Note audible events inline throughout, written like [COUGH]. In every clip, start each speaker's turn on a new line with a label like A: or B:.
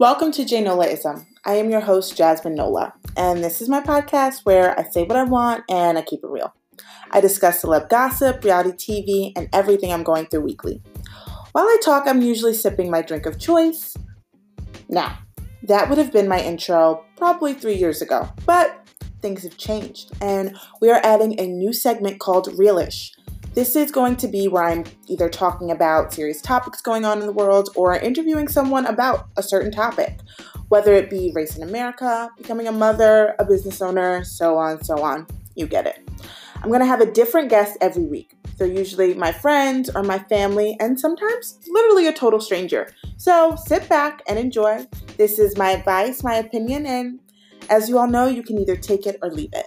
A: Welcome to J Nolaism. I am your host, Jasmine Nola, and this is my podcast where I say what I want and I keep it real. I discuss celeb gossip, reality TV, and everything I'm going through weekly. While I talk, I'm usually sipping my drink of choice. Now, that would have been my intro probably three years ago, but things have changed, and we are adding a new segment called Realish. This is going to be where I'm either talking about serious topics going on in the world or interviewing someone about a certain topic, whether it be race in America, becoming a mother, a business owner, so on, so on. You get it. I'm going to have a different guest every week. They're usually my friends or my family, and sometimes literally a total stranger. So sit back and enjoy. This is my advice, my opinion, and as you all know, you can either take it or leave it.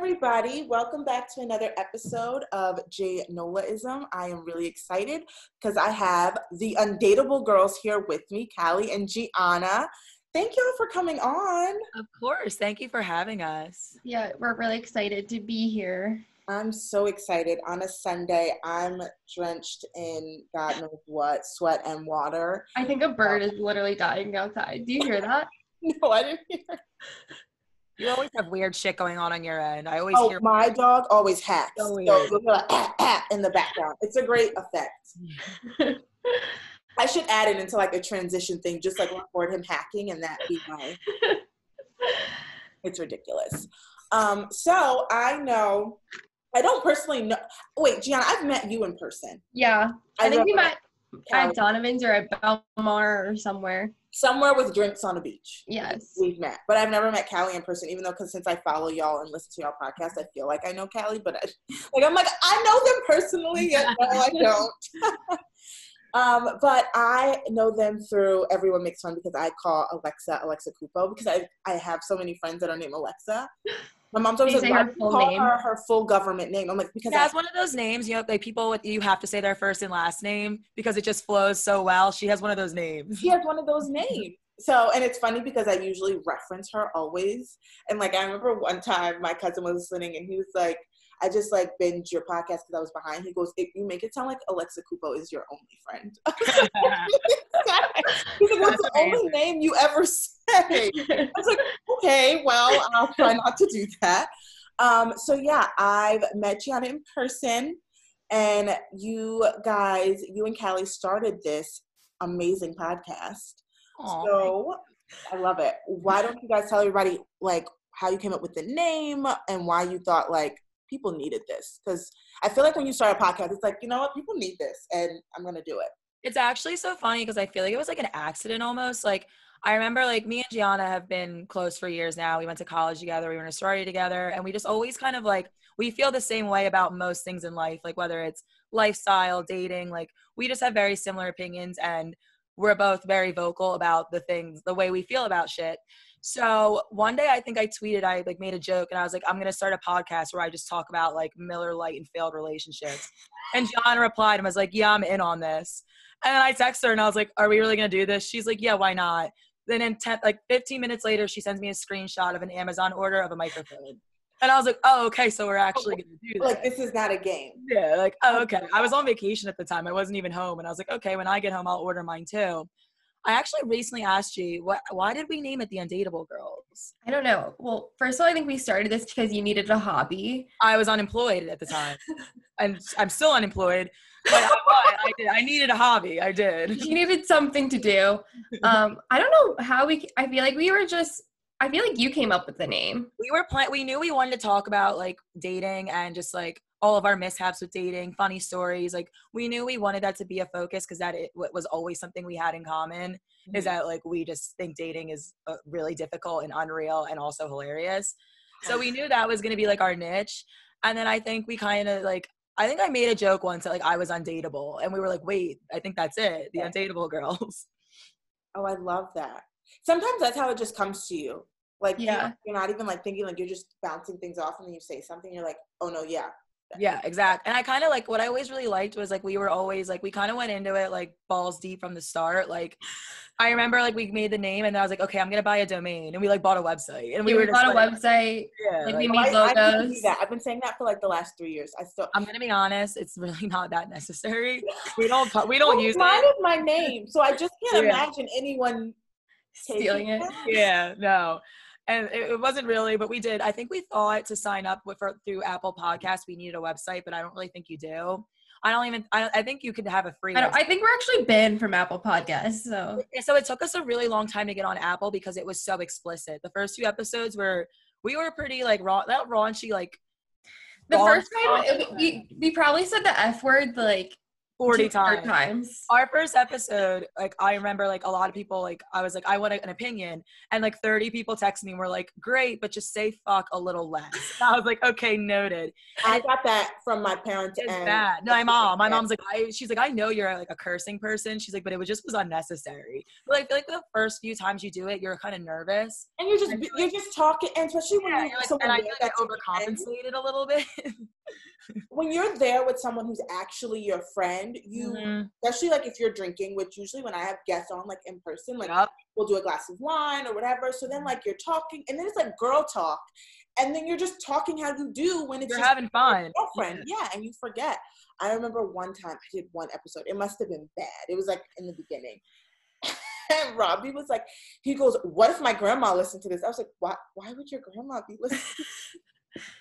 A: Everybody. Welcome back to another episode of J Nolaism. I am really excited because I have the undateable girls here with me, Callie and Gianna. Thank you all for coming on.
B: Of course. Thank you for having us.
C: Yeah, we're really excited to be here.
A: I'm so excited. On a Sunday, I'm drenched in God knows what, sweat and water.
C: I think a bird um, is literally dying outside. Do you hear that? [LAUGHS]
A: no, I didn't hear.
B: You always have weird shit going on on your end. I always
A: Oh,
B: hear
A: my dog always hacks.
B: So
A: So
B: weird.
A: you'll hear like ah, ah, in the background. It's a great effect. [LAUGHS] I should add it into like a transition thing, just like record him hacking and that be my. It's ridiculous. Um, so I know, I don't personally know. Wait, Gianna, I've met you in person.
C: yeah. I, think we met at Donovan's or at Belmar or somewhere.
A: Somewhere with drinks on a beach.
C: Yes.
A: We've met, but I've never met Callie in person. Even though, because since I follow y'all and listen to y'all podcast, I feel like I know Callie. But I, [LAUGHS] like, I'm like, I know them personally, yet no, I [LAUGHS] don't. [LAUGHS] um, but I know them through Everyone Makes Fun because I call Alexa Alexa Kupo because I I have so many friends that are named Alexa. My mom's always
C: Can
A: like,
C: say
A: why
C: her
A: you
C: full
A: call
C: name?
A: her her full government name. I'm like, because
B: She
A: I,
B: has one of those names, you know, like people with you have to say their first and last name because it just flows so well. She has one of those names.
A: she has one of those names. So, and it's funny because I usually reference her always. And like, I remember one time my cousin was listening and he was like, I just like binge your podcast because I was behind. He goes, you make it sound like Alexa Kupo is your only friend. [LAUGHS] [LAUGHS] He's like, What's the only name you ever say? I was like, okay, well, I'll try not to do that. Um, so yeah, I've met Gianna in person, and you guys, you and Callie started this amazing podcast.
B: Aw,
A: So I love it. Why don't you guys tell everybody like how you came up with the name and why you thought like people needed this? Because I feel like when you start a podcast, it's like you know what people need this, and I'm gonna do it.
B: It's actually so funny because I feel like it was like an accident almost. Like I remember like me and Gianna have been close for years now. We went to college together, we were in a sorority together, and we just always kind of like we feel the same way about most things in life, like whether it's lifestyle, dating, like we just have very similar opinions and we're both very vocal about the things, the way we feel about shit. So one day I think I tweeted, I like made a joke and I was like, I'm gonna start a podcast where I just talk about like Miller Lite and failed relationships. And John replied and was like, Yeah, I'm in on this. And then I texted her and I was like, Are we really gonna do this? She's like, Yeah, why not? Then in 10, like 15 minutes later, she sends me a screenshot of an Amazon order of a microphone. And I was like, Oh, okay, so we're actually gonna do this.
A: Like this is not a game.
B: Yeah, like, oh, okay. I was on vacation at the time. I wasn't even home. And I was like, okay, when I get home, I'll order mine too. I actually recently asked you, what, why did we name it the Undateable Girls?
C: I don't know. Well, first of all, I think we started this because you needed a hobby.
B: I was unemployed at the time. [LAUGHS] and I'm still unemployed. But I, I did. I needed a hobby. I did. [LAUGHS]
C: You needed something to do. Um, I don't know how we. I feel like we were just. I feel like you came up with the name.
B: We were plan- we knew we wanted to talk about like dating and just like all of our mishaps with dating, funny stories. Like we knew we wanted that to be a focus because that it was always something we had in common. is that like we just think dating is uh, really difficult and unreal and also hilarious. So we knew that was going to be like our niche. And then I think we kind of like I think I made a joke once that like I was undateable and we were like, "Wait, I think that's it. The undateable girls." [LAUGHS]
A: Oh, I love that. Sometimes that's how it just comes to you. Like
C: Yeah.
A: you're not even like thinking like you're just bouncing things off and then you say something, you're like, oh no, yeah.
B: Yeah, exactly. And I kind of like what I always really liked was like we were always like we kind of went into it like balls deep from the start. Like I remember like we made the name and then I was like, okay, I'm gonna buy a domain, and we like bought a website, and we
C: we
B: were just
C: on a website.
B: yeah,
C: like, we made
A: I, I need to do
C: logos.
A: that. I've been saying that for like the last three years. I still
B: I'm gonna be honest, it's really [LAUGHS] not that necessary. We don't we don't
A: Well,
B: use
A: mine
B: it.
A: is my name, so I just can't
B: Yeah.
A: imagine anyone
C: Stealing it.
B: Yeah, no. And it, it wasn't really, but we did. I think we thought to sign up with for, through Apple Podcasts, we needed a website, but I don't really think you do. I don't even. I, I think you could have a free.
C: I. I think we're actually banned from Apple Podcasts. So
B: so it took us a really long time to get on Apple because it was so explicit. The first few episodes were we were pretty like raw, that raunchy, like
C: the first time we, we probably said the F word like
B: forty times.
C: times.
B: Our first episode, like I remember, like a lot of people, like I was like, I want an opinion, and like thirty people texted me and were like, "Great, but just say fuck a little less." [LAUGHS] And I was like, "Okay, noted."
A: I got that from my parents
B: It's
A: and
B: bad. No, my mom. My mom's like, I. She's like, I know you're like a cursing person. She's like, but it was just was unnecessary. But like, I feel like the first few times you do it, you're kind of nervous.
A: and you're just
B: I feel
A: you're just talking, and especially when
B: Yeah,
A: you
B: you're like,
A: someone
B: and I feel like I overcompensated a little bit. [LAUGHS]
A: when you're there with someone who's actually your friend, you
B: Mhm.
A: especially like if you're drinking, which usually when I have guests on like in person, like
B: Yup.
A: we'll do a glass of wine or whatever. So then like you're talking, and then it's like girl talk, and then you're just talking how you do when it's
B: You're having fun.
A: girlfriend. Yeah. and you forget. I remember one time I did one episode. It must have been bad. It was like in the beginning. And [LAUGHS] Robbie was like, he goes, "What if my grandma listened to this?" I was like, "Why? Why would your grandma be listening?" [LAUGHS]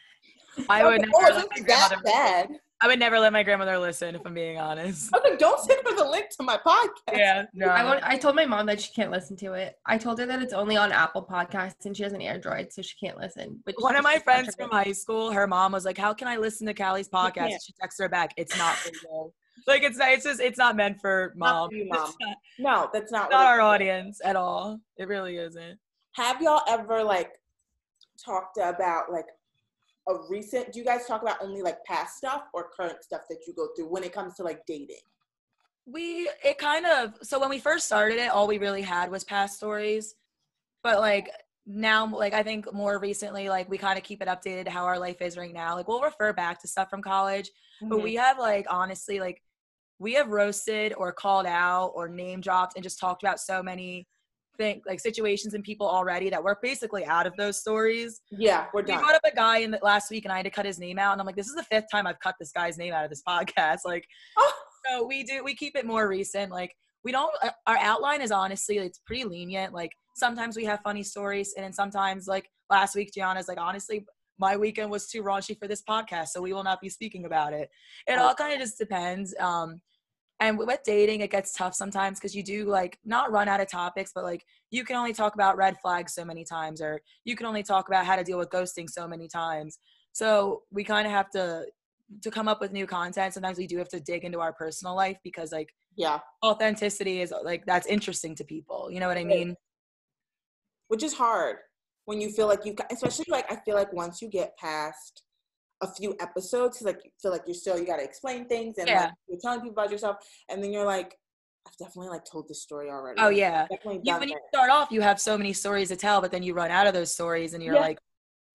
B: I would oh,
A: was
B: never
A: like,
B: let
A: oh,
B: my grandmother.
A: bad.
B: I would never let my grandmother listen. If I'm being honest.
A: I was like, "Don't send her the link to my podcast."
B: Yeah. No.
C: I want, I told my mom that she can't listen to it. I told her that it's only on Apple Podcasts and she has an Android, so she can't listen. But
B: One of my friends from high school, her mom was like, "How can I listen to Callie's podcast?"
A: can't.
B: She texts her back, "It's not for you." Like it's not. It's just. It's not meant for
A: Not
B: mom.
A: for you, [LAUGHS] mom.
B: not-
A: No, that's not,
B: not
A: what
B: our audience at all. It really isn't.
A: Have y'all ever like talked about like a recent? Do you guys talk about only like past stuff or current stuff that you go through when it comes to like dating?
B: We it kind of so when we first started it, all we really had was past stories. But like now like I think more recently, like we kind of keep it updated how our life is right now. Like we'll refer back to stuff from college,
A: Mm-hmm.
B: but we have like honestly like we have roasted or called out or name dropped and just talked about so many things like situations and people already that we're basically out of those stories.
A: yeah, we're
B: We
A: done.
B: brought up a guy in the last week and I had to cut his name out and I'm like, this is the fifth time I've cut this guy's name out of this [LAUGHS] podcast. Like
A: Oh.
B: so we do we keep it more recent. Like we don't uh, our outline is honestly it's pretty lenient. Like sometimes we have funny stories and then sometimes like last week Gianna's like honestly my weekend was too raunchy for this podcast, so we will not be speaking about it. It all kind of just depends. Um and with dating, it gets tough sometimes because you do like not run out of topics, but like you can only talk about red flags so many times, or you can only talk about how to deal with ghosting so many times. So we kind of have to to come up with new content. Sometimes we do have to dig into our personal life because like
A: yeah,
B: authenticity is like that's interesting to people. You know what I mean?
A: which is hard when you feel like you, especially like I feel like once you get past a few episodes, like you feel like you're still you got to explain things and
B: Yeah.
A: like you're telling people about yourself, and then you're like, I've definitely like told this story already.
B: Oh yeah.
A: Definitely
B: you when you start off you have so many stories to tell but then you run out of those stories and you're
A: Yeah.
B: like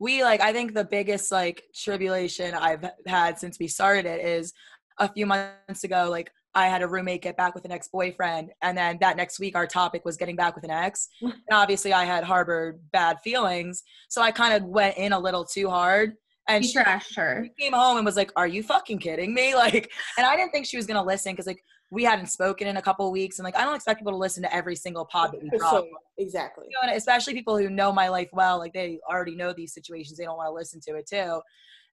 B: we like i think the biggest like tribulation i've had since we started it is a few months ago like i had a roommate get back with an ex-boyfriend and then that next week our topic was getting back with an ex [LAUGHS] and obviously i had harbored bad feelings so i kind of went in a little too hard and
C: He
B: she
C: trashed her.
B: came home and was like, "Are you fucking kidding me?" [LAUGHS] Like, and I didn't think she was gonna listen because like we hadn't spoken in a couple of weeks, and like I don't expect people to listen to every single pod that we drop.
A: So, exactly.
B: You know, and especially people who know my life well, like they already know these situations. They don't want to listen to it too.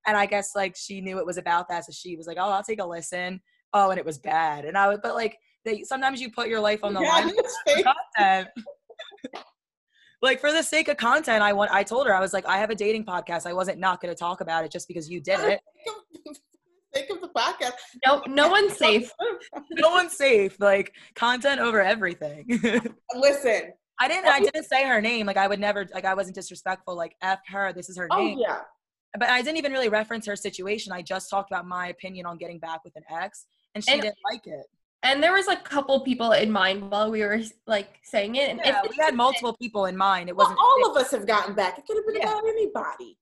B: And I guess like she knew it was about that, so she was like, "Oh, I'll take a listen." Oh, and it was bad. And I would, but like they sometimes you put your life on the line.
A: Yeah,
B: line [LAUGHS]
A: his
B: for
A: face.
B: content. Like for the sake of content, I want. I told her I was like, I have a dating podcast. I wasn't not going to talk about it just because you did it. [LAUGHS]
A: Think of the podcast.
C: No, no one's [LAUGHS] safe.
B: no one's safe. Like content over everything. [LAUGHS]
A: Listen.
B: I didn't. I didn't say her name. Like I would never. Like I wasn't disrespectful. Like f her. This is her name.
A: Oh
B: name.
A: yeah.
B: But I didn't even really reference her situation. I just talked about my opinion on getting back with an ex, and she
C: And-
B: didn't like it.
C: And there was a couple people in mind while we were like saying it. And
B: Yeah, we had multiple people in mind. It
A: Well,
B: wasn't.
A: all of us have gotten back. It could have been
B: Yeah.
A: about anybody.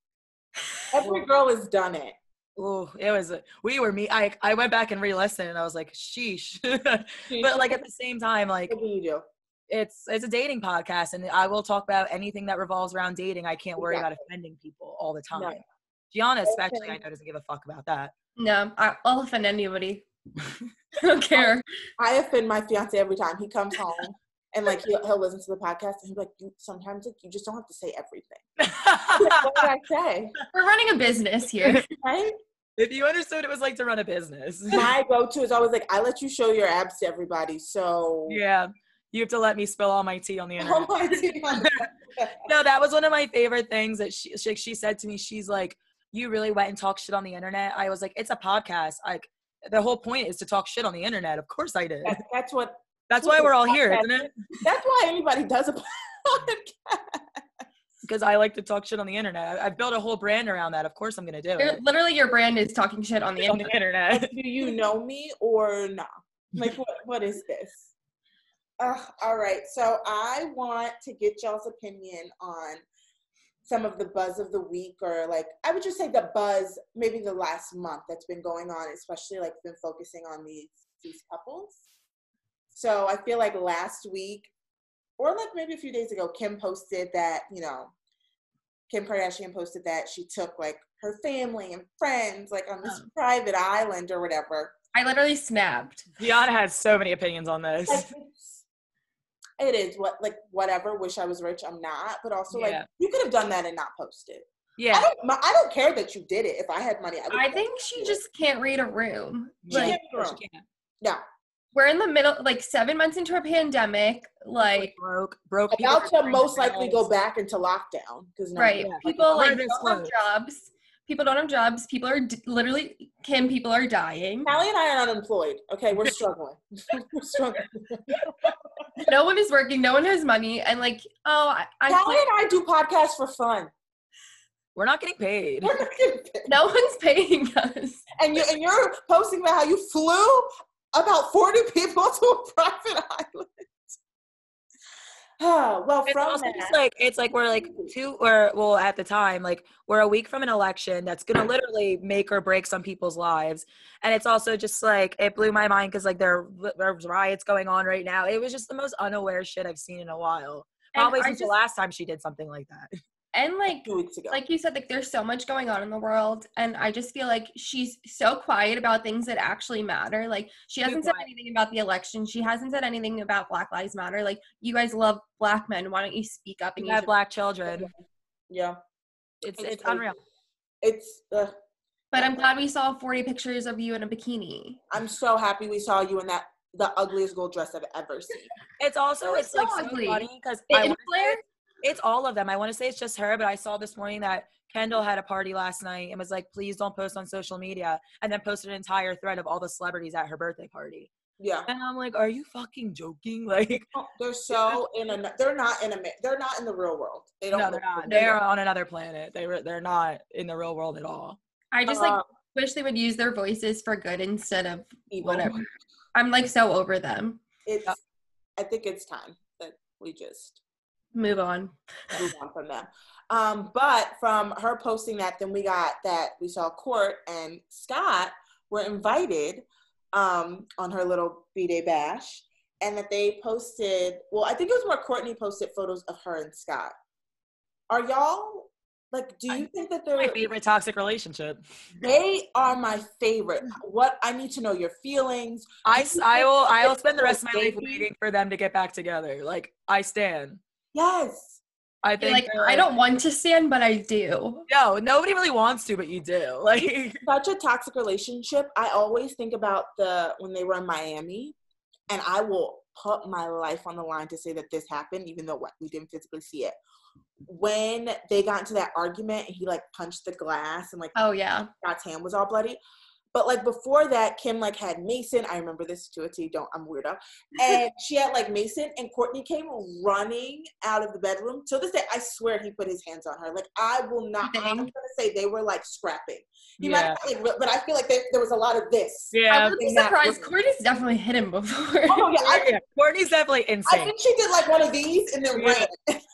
A: Every girl has done it.
B: Oh, it was. We were me. I I went back and re-listened, and I was like, sheesh. [LAUGHS] but like at the same time, like
A: what do you do?
B: it's it's a dating podcast, and I will talk about anything that revolves around dating. I can't worry about offending people all the time.
A: No.
B: Gianna, especially,
A: Okay.
B: I know doesn't give a fuck about that.
C: No, I, I'll offend anybody. [LAUGHS] I don't care.
A: I offend my fiance every time he comes home and like he'll, he'll listen to the podcast and he'll like, you, sometimes like you just don't have to say everything. [LAUGHS] Like, what did I say?
C: We're running a business here. [LAUGHS]
A: Right?
B: if you understood it was like to run a business,
A: My go-to is always like, I let you show your abs to everybody, so
B: yeah, you have to let me spill all my tea on the internet.
A: Oh my God.
B: no, that was one of my favorite things that she, she she said to me. She's like, "You really went and talked shit on the internet." I was like, "It's a podcast. Like, the whole point is to talk shit on the internet." Of course, I did.
A: That- that's what.
B: That's why we're all here, isn't it?
A: That's why anybody does a [LAUGHS] podcast.
B: Because I like to talk shit on the internet. I- I've built a whole brand around that. Of course, I'm gonna do
C: Your-
B: it
C: literally, your brand is talking shit on the
B: on the
C: internet.
B: internet.
A: Do you know me or not? Like, what? What is this? Uh, all right. So I want to get y'all's opinion on some of the buzz of the week, or like I would just say the buzz, maybe the last month that's been going on, especially like been focusing on these these couples. So I feel like last week, or like maybe a few days ago, Kim posted that you know, Kim Kardashian posted that she took like her family and friends like on this
C: Oh.
A: private island or whatever.
C: I literally snapped.
B: Gianna has so many opinions on this.
A: Like, it's- it is what like whatever. Wish I was rich. I'm not, but also like you could have done that and not post it. I
B: Yeah,
A: don't. I don't care that you did it. If I had money, I,
C: I think she just can't read a room.
A: She
C: Like,
A: can't read a room.
B: She can't.
A: no.
C: we're in the middle, like seven months into a pandemic. Like,
B: broke, broke. people
A: About to most likely go back into lockdown because
C: right?
B: yeah,
C: people like
B: everything's
C: don't have jobs. People don't have jobs. People are d- literally Kim. People are dying.
A: Callie and I are unemployed. Okay, we're struggling. [LAUGHS] we're struggling.
C: No one is working. No one has money. And like, oh, I, I
A: Callie and I do podcasts for fun.
B: We're not getting paid.
A: We're not getting paid.
C: no one's paying us.
A: and you and you're posting about how you flew about 40 people to a private island. Oh, well,
B: It's
A: from that,
B: just like it's like we're like mm. two or well at the time like we're a week from an election that's gonna literally make or break some people's lives, and it's also just like it blew my mind because like there there's riots going on right now. It was just the most unaware shit I've seen in a while. Probably since the last time she did something like that.
C: And like,
A: two weeks ago.
C: like you said, like there's so much going on in the world, and I just feel like she's so quiet about things that actually matter. Like she hasn't said anything about the election. She hasn't said anything about Black Lives Matter. Like you guys love black men. Why don't you speak up and you
B: have black children.
A: yeah,
B: It's
A: It's
B: it's unreal.
A: it's. Uh,
C: But I'm glad we saw 40 pictures of you in a bikini.
A: I'm so happy we saw you in that the ugliest gold dress I've ever seen.
B: It's also
C: They're
B: it's
C: so
B: like so funny because
C: Fit and flare?
B: It's all of them. I want to say it's just her, but I saw this morning that Kendall had a party last night and was like, please don't post on social media. And then posted an entire thread of all the celebrities at her birthday party.
A: Yeah,
B: And I'm like, are you fucking joking? [LAUGHS] Like,
A: they're so in a. They're not in a. They're not in the real world. They don't.
B: no, they're not.
A: in the real
B: They're
A: world.
B: on another planet. They were, they're not in the real world at all.
C: I just like
A: Uh,
C: wish they would use their voices for good instead of
A: evil.
C: whatever. [LAUGHS] I'm like so over them.
A: It's. I think it's time that we just
C: Move on.
A: move on from them. Um, but from her posting that, then we got that we saw Kourt and Scott were invited um, on her little B Day bash, and that they posted. Well, I think it was more Kourtney posted photos of her and Scott. Are y'all like? Do you think that they're my
B: favorite toxic relationship.
A: they are my favorite? What I need to know your feelings.
B: i i will, I will spend the rest of my life waiting for them to get back together. Like, I stand.
A: Yes.
B: I
C: You're
B: think
C: like I don't want to stand, but I do.
B: No, nobody really wants to, but you do. [LAUGHS] Like,
A: such a toxic relationship. I always think about the when they were in Miami, and I will put my life on the line to say that this happened, even though what- we didn't physically see it. When they got into that argument and he like punched the glass and like
C: Oh yeah.
A: Scott's hand was all bloody. But like before that, Kim like had Mason. I remember this to a T. Don't I'm weirdo. And she had like Mason and Kourtney came running out of the bedroom. Till this day, I swear he put his hands on her. Like I will not. I'm gonna say they were like scrapping. He
B: yeah.
A: might have, like, but I feel like there, there was a lot of this.
C: I
B: Yeah.
C: would be
A: in that
C: surprised.
A: room.
C: Kourtney's definitely hit him before.
A: Oh yeah, I,
B: yeah. Kourtney's definitely insane.
A: I think she did like one of these and then
B: Yeah.
A: ran. [LAUGHS]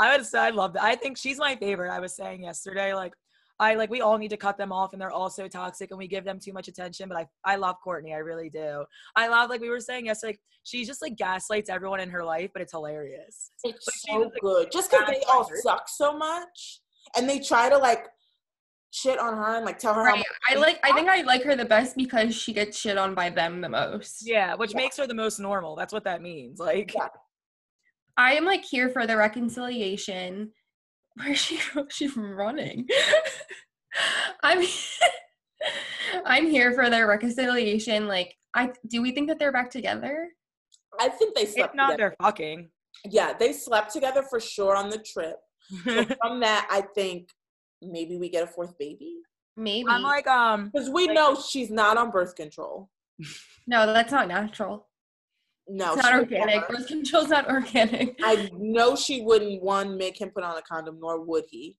B: I would say I love that. I think she's my favorite. I was saying yesterday, like, I like we all need to cut them off and they're all so toxic and we give them too much attention. But I I love Kourtney, I really do. I love like we were saying yesterday, like, she just like gaslights everyone in her life, but it's hilarious.
A: It's
B: she
A: so
B: was, like,
A: good. Just because they all suck so much, and they try to like shit on her and like tell her
C: Right. I like I think I like her the best because she gets shit on by them the most.
B: Yeah, which
A: Yeah.
B: makes her the most normal. That's what that means. Like
A: Yeah.
C: I am like here for the reconciliation. Where is she [LAUGHS] she's running? [LAUGHS] I'm [LAUGHS] I'm here for their reconciliation. Like I do we think that they're back together?
A: I think they slept.
B: if not,
A: together.
B: they're fucking.
A: Yeah, they slept together for sure on the trip. So from that, I think maybe we get a fourth baby
C: Maybe.
B: I'm like, um,
A: because we
B: Like-
A: know she's not on birth control.
C: no, that's not natural.
A: No,
C: it's not
A: would
C: organic.
A: never.
C: Birth control's not [LAUGHS] organic.
A: I know she wouldn't one make him put on a condom, nor would he.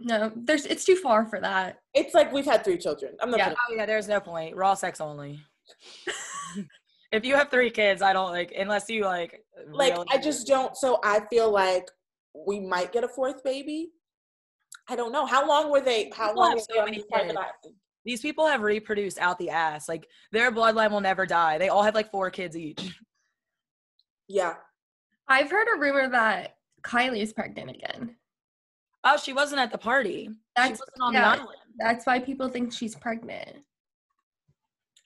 C: no, there's it's too far for that.
A: It's like we've had three children. I'm not.
C: Yeah.
B: oh yeah, there's no point. Raw sex only. [LAUGHS] if you have three kids, I don't like unless you like.
A: like I just don't. So I feel like we might get a fourth baby. I don't know how long were they? How
B: People
A: long
B: have so many kids.
A: Island?
B: These people have reproduced out the ass. Like their bloodline will never die. They all have like four kids each. [LAUGHS]
A: Yeah,
C: I've heard a rumor that Kylie's pregnant again.
B: Oh, she wasn't at the party.
C: That's
B: she wasn't on
C: yeah,
B: the island.
C: That's why people think she's pregnant.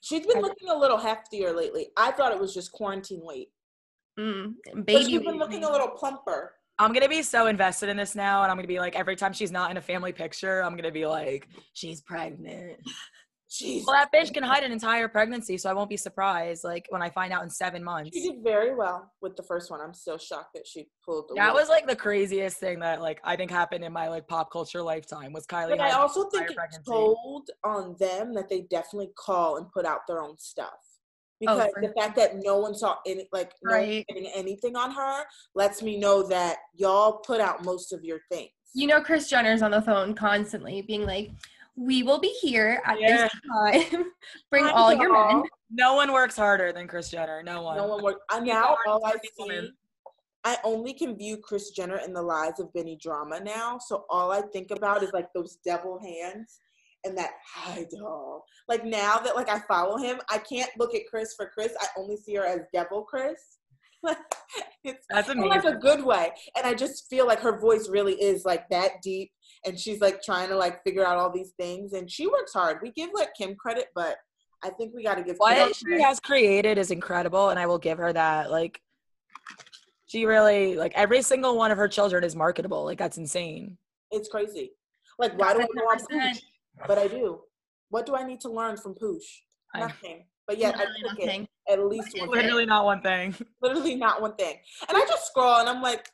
A: she's been looking a little heftier lately. I thought it was just quarantine weight,
C: Mm,
A: but
C: baby.
A: she's been looking a little plumper.
B: I'm gonna be so invested in this now, and I'm gonna be like, every time she's not in a family picture, I'm gonna be like, she's pregnant.
A: Jeez,
B: Well, that bitch can hide an entire pregnancy, so I won't be surprised. Like when I find out in seven months.
A: she did very well with the first one. I'm so shocked that she pulled the.
B: That
A: weight.
B: was like the craziest thing that like I think happened in my like pop culture lifetime was Kylie.
A: But I also think
B: entire
A: it
B: pregnancy.
A: told on them that they definitely call and put out their own stuff. Because
C: Oh,
A: the fact that no one saw any, like, no getting anything on her lets me know that y'all put out most of your things.
C: You know, Kris Jenner's on the phone constantly being like, "We will be here at
B: Yeah.
C: this time. [LAUGHS] Bring
A: Hi,
C: all your men."
B: No one works harder than Kris Jenner. No one.
A: No one worked. Uh,
B: She's
A: now all I see,
B: woman.
A: I only can view Kris Jenner in the lives of Benny Drama now. So all I think about is like those devil hands and that hi doll. Like now that like I follow him, I can't look at Chris for Chris. I only see her as Devil Kris. [LAUGHS] it's
B: That's
A: in like a good way. And I just feel like her voice really is like that deep and she's like trying to like figure out all these things and she works hard. We give like Kim credit, but I think we got to give Kim
B: what she has created is incredible, and I will give her that. Like, she really like every single one of her children is marketable. Like that's insane.
A: It's crazy. Like, why do we go on
C: 100%.
A: Poosh? But I do. What do I need to learn from Poosh? Nothing. But yet
C: Literally
A: I took it at least one thing.
B: Literally not one thing.
A: Literally not one thing. And I just scroll and I'm like,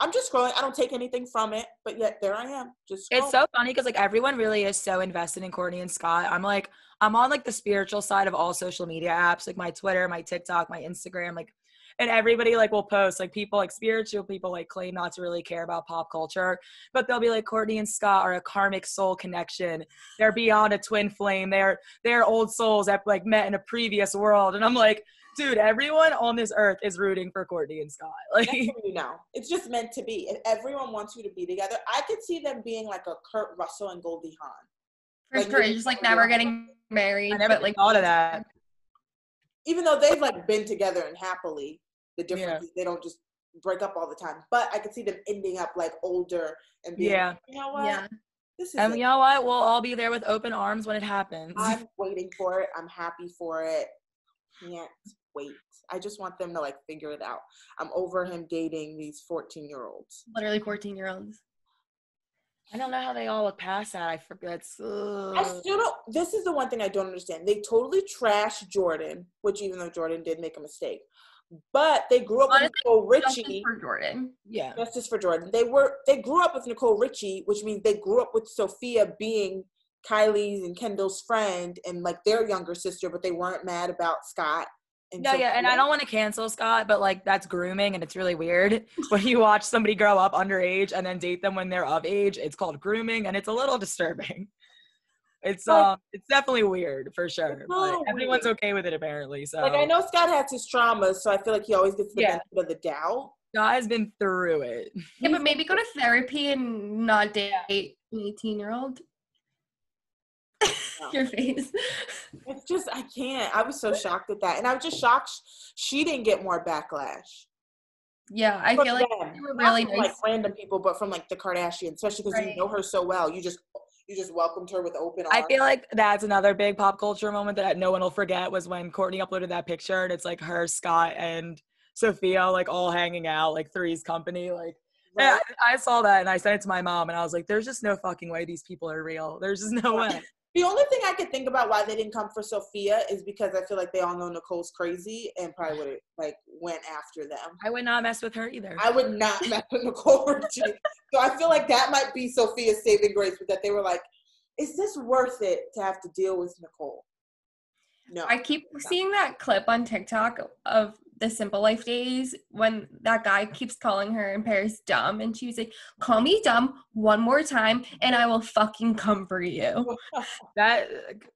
A: I'm just scrolling. I don't take anything from it, but yet there I am. Just
B: It's so funny because like everyone really is so invested in Kourtney and Scott. I'm like, I'm on like the spiritual side of all social media apps, like my Twitter, my TikTok, my Instagram, like and everybody like will post like people like spiritual people like claim not to really care about pop culture, but they'll be like Kourtney and Scott are a karmic soul connection. They're beyond a twin flame. They're they're old souls that like met in a previous world. And I'm like, dude, everyone on this earth is rooting for Kourtney and Scott. [LAUGHS] Like
A: you know. It's just meant to be. If everyone wants you to be together, I could see them being like a Kurt Russell and Goldie Hawn.
C: For
A: Like,
C: sure,
A: maybe
C: just like never getting married,
B: I never
C: but like
B: thought of that.
A: Even though they've like been together and happily, the difference
B: Yeah.
A: is they don't just break up all the time. But I could see them ending up like older and being
B: Yeah.
A: like, you know what?
C: Yeah,
A: This is
B: And
A: it.
B: you know what? We'll all be there with open arms when it happens.
A: I'm [LAUGHS] waiting for it. I'm happy for it. Can't wait. I just want them to like figure it out. I'm over him dating these 14 year olds.
C: literally fourteen year olds.
B: I don't know how they all look past that. I forget.
A: I still don't. This is the one thing I don't understand. They totally trash Jordan, which even though Jordan did make a mistake, but they grew up with
C: Honestly,
A: Nicole
C: Justice
A: Richie.
C: for Jordan.
B: yeah.
A: Justice for Jordan. They were they grew up with Nicole Richie, which means they grew up with Sofia being Kylie's and Kendall's friend and like their younger sister, but they weren't mad about Scott. And
B: Yeah, yeah, and I don't want to cancel Scott, but like that's grooming, and it's really weird [LAUGHS] when you watch somebody grow up underage and then date them when they're of age. It's called grooming, and it's a little disturbing. It's
A: Like-
B: um, it's definitely weird for sure, but everyone's
A: weird.
B: okay with it apparently. So
A: Like I know Scott has his traumas, so I feel like he always gets the
B: Yeah.
A: benefit of the doubt.
B: Scott has been through it.
C: Yeah, but maybe go to therapy and not date An 18 year old. [LAUGHS] Your face.
A: It's just I can't. I was so shocked at that, and I was just shocked she didn't get more backlash.
C: Yeah, I
A: From
C: feel like
A: them.
C: they were really
A: from,
C: nice.
A: like random people, but from like the Kardashians, especially because
C: Right.
A: you know her so well. You just you just welcomed her with open arms.
B: I feel like that's another big pop culture moment that no one will forget was when Kourtney uploaded that picture and it's like her, Scott, and Sofia like all hanging out, like Three's Company. Like,
A: Right?
B: I, I saw that and I sent it to my mom and I was like, "There's just no fucking way these people are real. There's just no way."
A: The only thing I could think about why they didn't come for Sofia is because I feel like they all know Nicole's crazy and probably would have like went after them.
B: I would not mess with her either.
A: I would not [LAUGHS] mess with Nicole Richie. So I feel like that might be Sofia's saving grace, but that they were like, is this worth it to have to deal with Nicole? No.
C: I keep seeing that clip on TikTok of the Simple Life days when that guy keeps calling her in Paris dumb, and she was like, "Call me dumb one more time, and I will fucking come for you." [LAUGHS]
B: that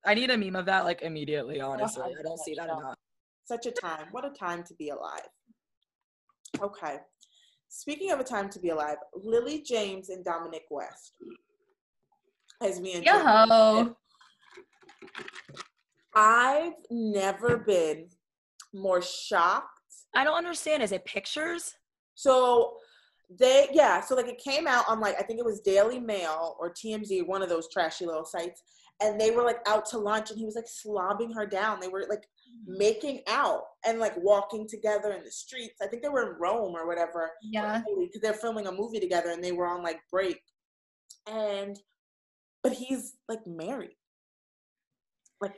B: I need a meme of that like immediately. Honestly, I don't see that enough.
A: Such a time. What a time to be alive. Okay. Speaking of a time to be alive, Lily James and Dominic West. As me and Jim
C: Yo,
A: I've never been more shocked.
B: I don't understand. Is it pictures?
A: So they, yeah, so like it came out on like, I think it was Daily Mail or TMZ, one of those trashy little sites. And they were like out to lunch and he was like slobbing her down. They were like mm-hmm. making out and like walking together in the streets. I think they were in Rome or whatever.
C: yeah,
A: because they're filming a movie together and they were on like break and but he's like married like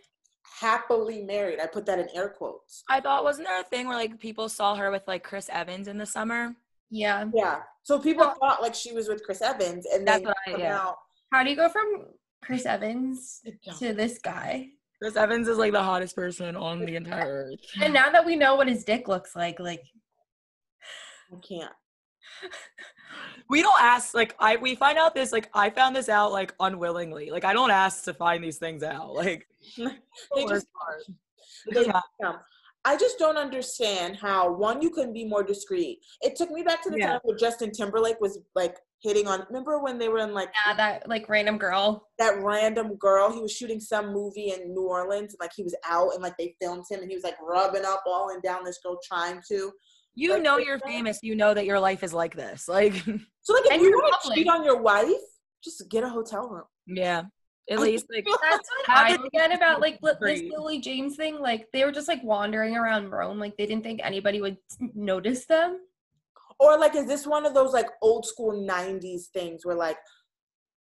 A: happily married i put that in air quotes
B: I thought wasn't there a thing where like people saw her with like Chris Evans in the summer?
C: yeah.
A: yeah so people
C: Well-
A: thought like she was with chris evans and
B: That's
A: then
B: what I- yeah.
A: out
C: How do you go from Chris Evans to this guy?
B: Chris Evans is like the hottest person on the entire earth. [LAUGHS]
C: And now that we know what his dick looks like, like I
A: can't [LAUGHS]
B: we don't ask like I we find out this like I found this out like unwillingly. Like I don't ask to find these things out. Like [LAUGHS]
A: they just they just come. I just don't understand how one you couldn't be more discreet. It took me back to the
B: Yeah.
A: time where Justin Timberlake was like hitting on. Remember when they were in like
C: yeah, that like random girl.
A: that random girl. He was shooting some movie in New Orleans, and like he was out, and like they filmed him, and he was like rubbing up all and down this girl, trying to.
B: you
A: Like,
B: know you're famous, you know that your life is like this. Like
A: So like, if you want to cheat on your wife, just get a hotel room.
B: yeah. At least like [LAUGHS]
C: That's what
B: Have
C: I
B: it
C: about like li- this. Lily James thing. Like they were just like wandering around Rome. Like they didn't think anybody would notice them.
A: Or like, is this one of those like old school '90s things where like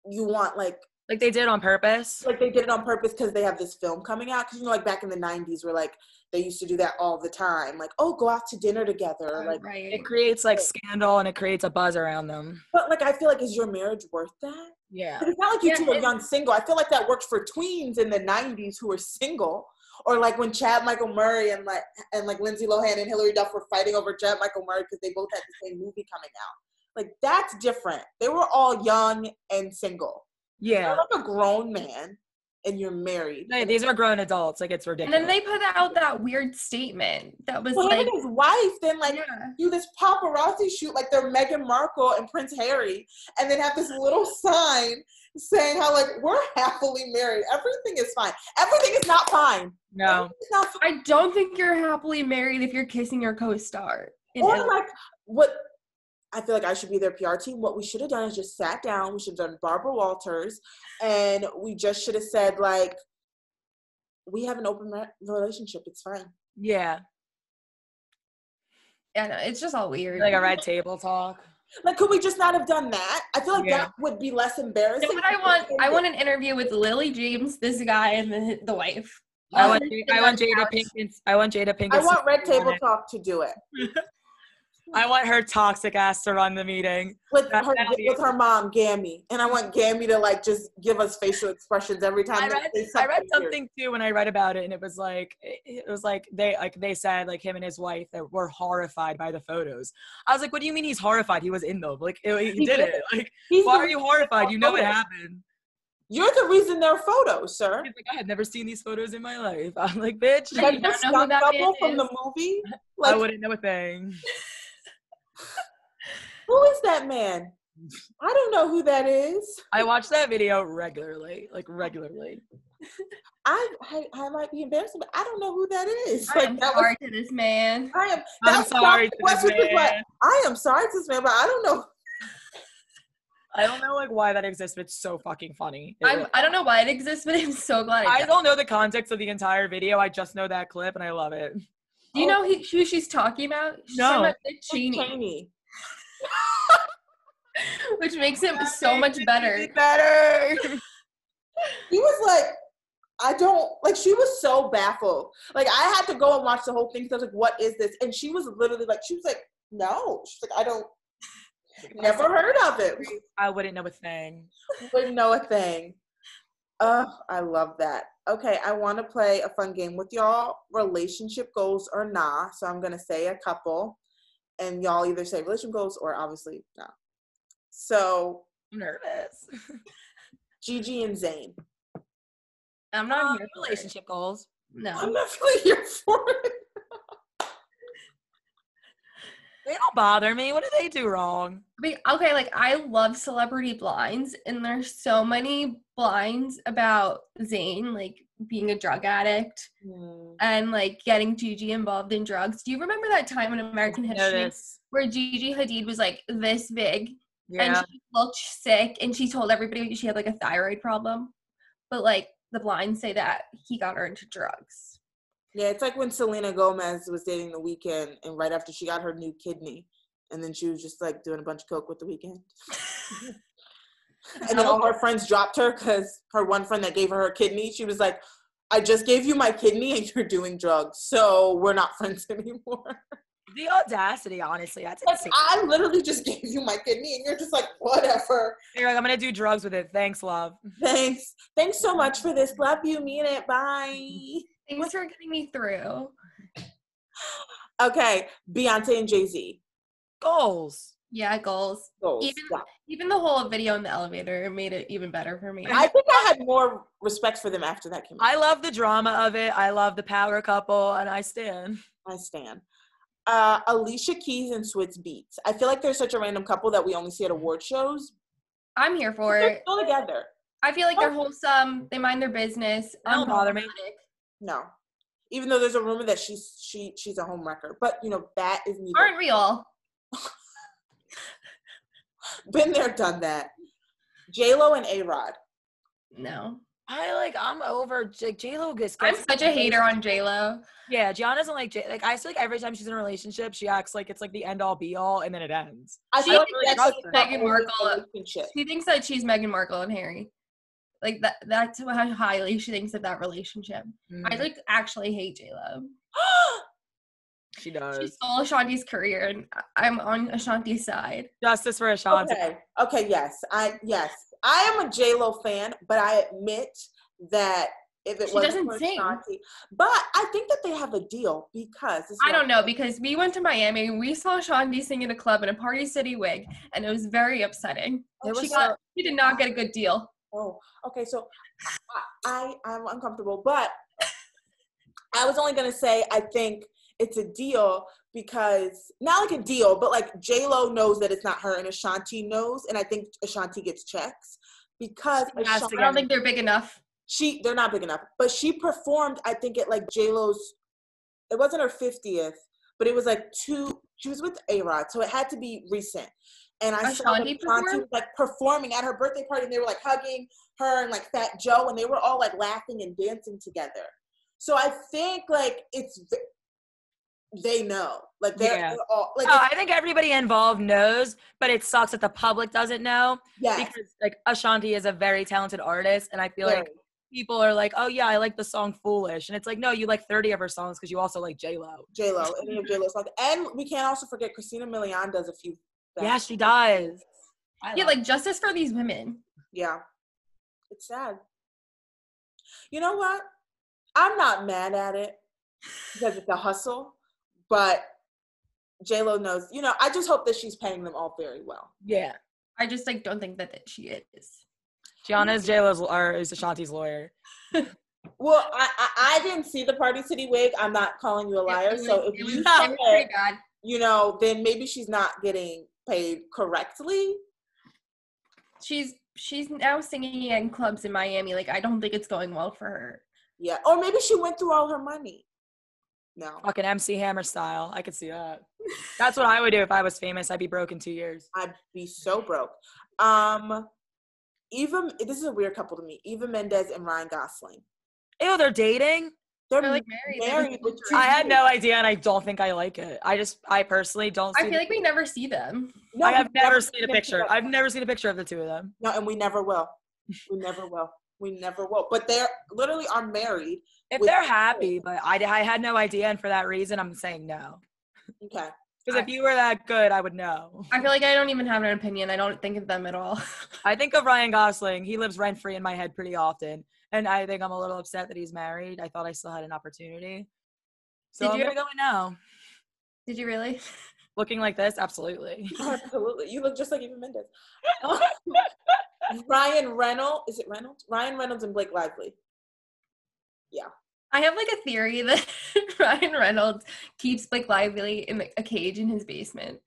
A: you want like
B: like they did on purpose.
A: like they did it on purpose because they have this film coming out? Because you know, like back in the '90s, where like they used to do that all the time. Like, oh, go out to dinner together. Or, like,
C: right.
B: It creates like scandal and it creates a buzz around them.
A: but like, I feel like is your marriage worth that?
B: Yeah.
A: But It's not like you
C: Yeah,
A: two are young single. I feel like that worked for tweens in the '90s who were single, or like when Chad Michael Murray and like and like Lindsay Lohan and Hilary Duff were fighting over Chad Michael Murray because they both had the same movie coming out. Like that's different. They were all young and single.
B: Yeah.
A: You're like a grown man and you're married.
B: Hey, these are grown adults. Like it's ridiculous.
C: And then they put out that weird statement that was
A: Well,
C: like,
A: his wife then like
C: yeah.
A: do this paparazzi shoot like they're Meghan Markle and Prince Harry, and then have this little sign saying how like we're happily married. Everything is fine. Everything is not fine.
B: no.
A: Not fine.
C: I don't think you're happily married if you're kissing your co-star.
A: Or
C: Italy.
A: like what I feel like I should be their PR team. What we should have done is just sat down. We should have done Barbara Walters, and we just should have said like, "We have an open re- relationship. It's fine."
B: Yeah.
C: yeah, no, it's just all weird.
B: Like a red table talk.
A: Like, could we just not have done that? I feel like
B: Yeah.
A: that would be less
C: You
A: embarrassing.
C: know what I want? I want an interview with Lily James, this guy, and the, the wife.
B: I want I want Jada
C: couch.
B: Pinkett. I want Jada Pinkett.
A: I want Red Table. Talk to do it [LAUGHS]
B: I want her toxic ass to run the meeting.
A: with
B: That-
A: her with her mom, Gammy, and I want Gammy to like just give us facial expressions every time.
B: I read,
A: say
B: I read
A: weird.
B: something too when I read about it, and it was like it it was like they like they said like him and his wife that were horrified by the photos. I was like, what do you mean he's horrified? He was in them. Like he, he
A: He
B: did
A: did.
B: it. Like
A: He's
B: why are you horrified? You know what happened.
A: You're the reason they're photos, sir.
B: He's like, I had never seen these photos in my life. [LAUGHS] I'm like, bitch,
C: I
A: Like
C: don't know who that
A: double
C: man
A: from the
C: is.
A: movie.
B: I wouldn't know a thing. [LAUGHS] [LAUGHS]
A: who is that man? I don't know who that is.
B: I watch that video regularly, like regularly. [LAUGHS]
A: I, I I might be embarrassed, but I don't know who that is.
C: I am
A: that
C: sorry to this man.
A: I am.
B: I'm sorry
A: not
B: to this
A: is what-
B: man.
A: I am sorry to this man, but I don't know.
B: I don't know like why that exists, but it's so fucking funny.
C: I'm I don't know why it exists, but I'm so glad it
B: I don't know the context of the entire video. I just know that clip and I love it.
C: Do you know he, who she's talking about? She's
B: No.
C: talking about Dick Cheney,
A: Cheney. [LAUGHS]
C: which makes him so much better.
B: Better. [LAUGHS]
A: He was like, I don't like. She was so baffled. Like I had to go and watch the whole thing. Because I was like, "What is this?" And she was literally like, "She was like, no." She's like, "I don't." Never heard of it.
B: I wouldn't know a thing.
A: Wouldn't know a thing. Oh, I love that. Okay, I want to play a fun game with y'all. Relationship goals or nah. So I'm gonna say a couple, and y'all either say relationship goals or obviously no. So
B: I'm nervous. [LAUGHS]
A: Gigi and Zayn.
C: I'm not
B: Uh,
C: here for it.
B: relationship goals.
C: No.
A: I'm not really here for it.
B: They don't bother me. What did they do wrong?
C: Wait, okay. Like I love celebrity blinds, and there's so many blinds about Zayn like being a drug addict
A: Hmm.
C: and like getting Gigi involved in drugs. Do you remember that time in American History
B: Notice.
C: where Gigi Hadid was like this big and she looked sick and she told everybody she had like a thyroid problem, but like the blinds say that he got her into drugs.
A: Yeah, it's like when Selena Gomez was dating the Weeknd, and right after she got her new kidney, and then she was just like doing a bunch of coke with the Weeknd. and then all her friends dropped her because her one friend that gave her her kidney, she was like, "I just gave you my kidney, and you're doing drugs, so we're not friends [LAUGHS] anymore."
B: The audacity, honestly, that's
A: like,
B: insane.
A: I literally just gave you my kidney, and you're just like, "Whatever."
B: You're like, I'm gonna do drugs with it. Thanks, love.
A: Thanks, thanks so [LAUGHS] much for this. Love you, mean it. Bye.
C: Thanks for getting me through. [GASPS]
A: Okay, Beyonce and Jay Z.
B: Goals.
C: Yeah, goals.
A: Goals.
C: Even
A: Yeah.
C: even the whole video in the elevator made it even better for me.
A: I think I had more respect for them after that came out.
B: I love the drama of it. I love the power couple, and I stand.
A: I stand. Uh, Alicia Keys and Swizz Beatz. I feel like they're such a random couple that we only see at award shows.
C: I'm here for
A: They're
C: it.
A: still together.
C: I feel like they're wholesome. They mind their business.
B: Don't bother me.
C: Unproblematic.
A: No, even though there's a rumor that she's she she's a home wrecker, but you know that is neither.
C: Aren't real. [LAUGHS]
A: Been there, done that. J Lo and A Rod.
C: No.
B: I like. I'm over J- J Lo. Gets.
C: I'm such a hater on J Lo.
B: Yeah, Gianna doesn't like J. Like I feel like every time she's in a relationship, she acts like it's like the end all be all, and then it ends.
A: I
C: She
A: feel like
C: really
A: that's
B: trusts.
C: Meghan Markle. She thinks that she's Meghan Markle and Harry. Like that that's how highly she thinks of that relationship. I
B: Mm,
C: like actually hate J Lo. [GASPS]
B: she does.
C: She stole Ashanti's career and I'm on Ashanti's side.
B: Justice for Ashanti.
A: okay, okay, yes, I yes, I am a J Lo fan, but I admit that if it
C: She
A: wasn't
C: doesn't
A: for
C: sing.
A: Ashanti, but I think that they have a deal because
C: I don't know because we went to Miami, we saw Ashanti sing in a club in a Party City wig, and it was very upsetting.
B: It
A: she
B: was
A: got-
B: so-
C: She did not get a good deal.
A: Oh, okay. So I, I I'm uncomfortable, but I was only gonna say I think it's a deal because not like a deal, but like J Lo knows that it's not her, and Ashanti knows, and I think Ashanti gets checks because Ashanti,
C: I don't think they're big enough.
A: she they're not big enough, but she performed. I think at like J Lo's. It wasn't her fiftieth, but it was like two. She was with A Rod, so it had to be recent. And I saw
C: Ashanti
A: Ashanti
C: performed?
A: was like performing at her birthday party, and they were like hugging her and like Fat Joe, and they were all like laughing and dancing together. So I think like it's they know, like they're,
B: Yeah.
A: they're all like
B: Oh, I think everybody involved knows, but it sucks that the public doesn't know
A: Yeah,
B: because like Ashanti is a very talented artist, and I feel like people are like, "Oh yeah, I like the song Foolish," and it's like, no, you like 30 of her songs because you also like J Lo.
A: J Lo, any of J Lo's songs, and we can't also forget Christina Milian does a few.
B: Yeah, she does. I
C: Yeah,
B: love-
C: like justice for these women.
A: Yeah. It's sad. You know what? I'm not mad at it because it's a hustle, but J Lo knows. You know, I just hope that she's paying them all very well.
B: yeah.
C: I just like don't think that, that she is.
B: Gianna is J Lo's or is Ashanti's lawyer. [LAUGHS]
A: Well, I, I I didn't see the Party City wig. I'm not calling you a liar.
C: It was-
A: so if you
C: it
A: saw it, you know, then maybe she's not getting paid correctly.
C: she's she's now singing in clubs in Miami. Like I don't think it's going well for her.
A: Yeah. Or maybe she went through all her money. No.
B: Fucking MC Hammer style. I could see that. That's what I would do if I was famous. I'd be broke in two years.
A: I'd be so broke. Um Eva this is a weird couple to me. Eva Mendes and Ryan Gosling.
B: Ew, they're dating.
A: They're,
C: They're, like,
A: married.
C: married.
A: with
C: I
A: two
B: I had no idea, and I don't think I like it. I just, I personally don't. See
C: I feel like we never see them.
A: No,
B: I have never seen a picture. I've never seen a picture of the two of them.
A: No, and we never will. We never will. We never will. But they're literally are married.
B: If they're happy,
A: kids.
B: but I, I had no idea, and for that reason, I'm saying no.
A: Okay.
B: Because if you were that good, I would know.
C: I feel like I don't even have an opinion. I don't think of them at all.
B: I think of Ryan Gosling. He lives rent free in my head pretty often, and I think I'm a little upset that he's married. I thought I still had an opportunity. So
C: Did
B: I'm
C: you-
B: gonna go with no.
C: Did you really?
B: Looking like this, absolutely. [LAUGHS]
A: Absolutely. You look just like Eva Mendes. [LAUGHS] Ryan Reynolds. Is it Reynolds? Ryan Reynolds and Blake Lively. Yeah.
C: I have like a theory [LAUGHS] that Ryan Reynolds keeps Blake Lively in a cage in his basement.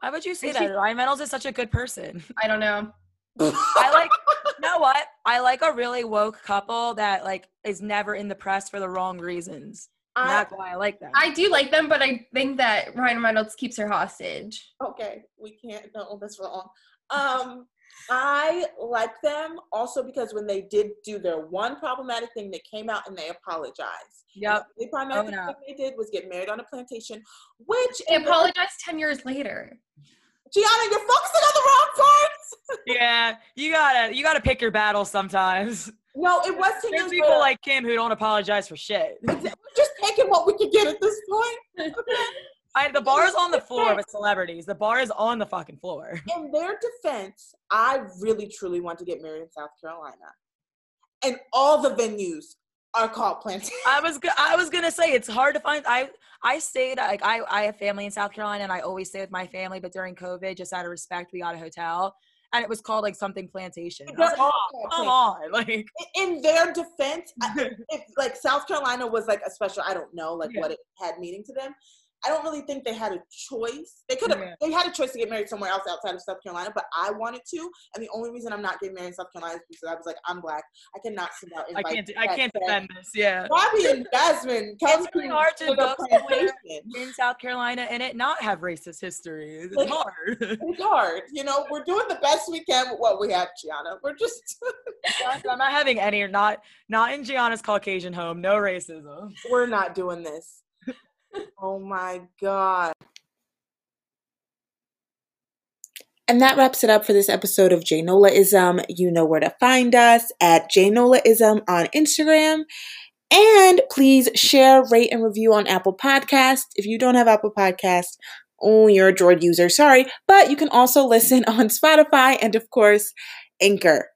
B: Why would you say
C: Actually-
B: that? Ryan Reynolds is such a good person.
C: I don't know.
B: I like you know what? I like a really woke couple that like is never in the press for the wrong reasons. And
A: I,
B: that's why I like them.
C: I do like them, but I think that Ryan Reynolds keeps her hostage.
A: okay, we can't. No, that's wrong. Um, I like them also because when they did do their one problematic thing, they came out and they apologized.
B: yep.
A: The problematic
B: Own up.
A: thing they did was get married on a plantation, which
C: They
A: in the-
C: apologized 10 years later.
A: Gianna, you're focusing on the wrong parts. [LAUGHS]
B: Yeah. You gotta you gotta pick your battles sometimes.
A: No, it was 10
B: There's people like Kim who don't apologize for shit.
A: We're just taking what we could get at this point. [LAUGHS]
B: I, the bar is on the floor with celebrities. The bar is on the fucking floor. [LAUGHS]
A: In their defense, I really truly want to get married in South Carolina. And all the venues are called plantation. [LAUGHS]
B: I was go- I was gonna say it's hard to find. I I stayed like I I have family in South Carolina and I always stay with my family. But during COVID, just out of respect, we got a hotel and it was called like something plantation. Like,
A: all
B: oh,
A: come
B: on, [LAUGHS] like
A: in their defense, [LAUGHS] if like South Carolina was like a special, I don't know, like
B: Yeah.
A: what it had meaning to them. I don't really think they had a choice. They could have.
B: Yeah.
A: They had a choice to get married somewhere else outside of South Carolina, but I wanted to. And the only reason I'm not getting married in South Carolina is because I was like, I'm black. I cannot send out.
B: I can't I can't defend this. Yeah.
A: Bobby and Jasmine come
B: really hard to go somewhere. In South Carolina and it not have racist history. It's
A: Like-
B: hard.
A: It's hard, you know. We're doing the best we can with what we have, Gianna. We're just [LAUGHS]
B: I'm not having any not not in Gianna's Caucasian home. No racism.
A: we're not doing this. Oh my god. And that wraps it up for this episode of Janolaism. You know where to find us at Janolaism on Instagram. And please share, rate, and review on Apple Podcast. If you don't have Apple Podcast, oh, you're a Droid user. Sorry. But you can also [LAUGHS] listen on Spotify and, of course, Anchor.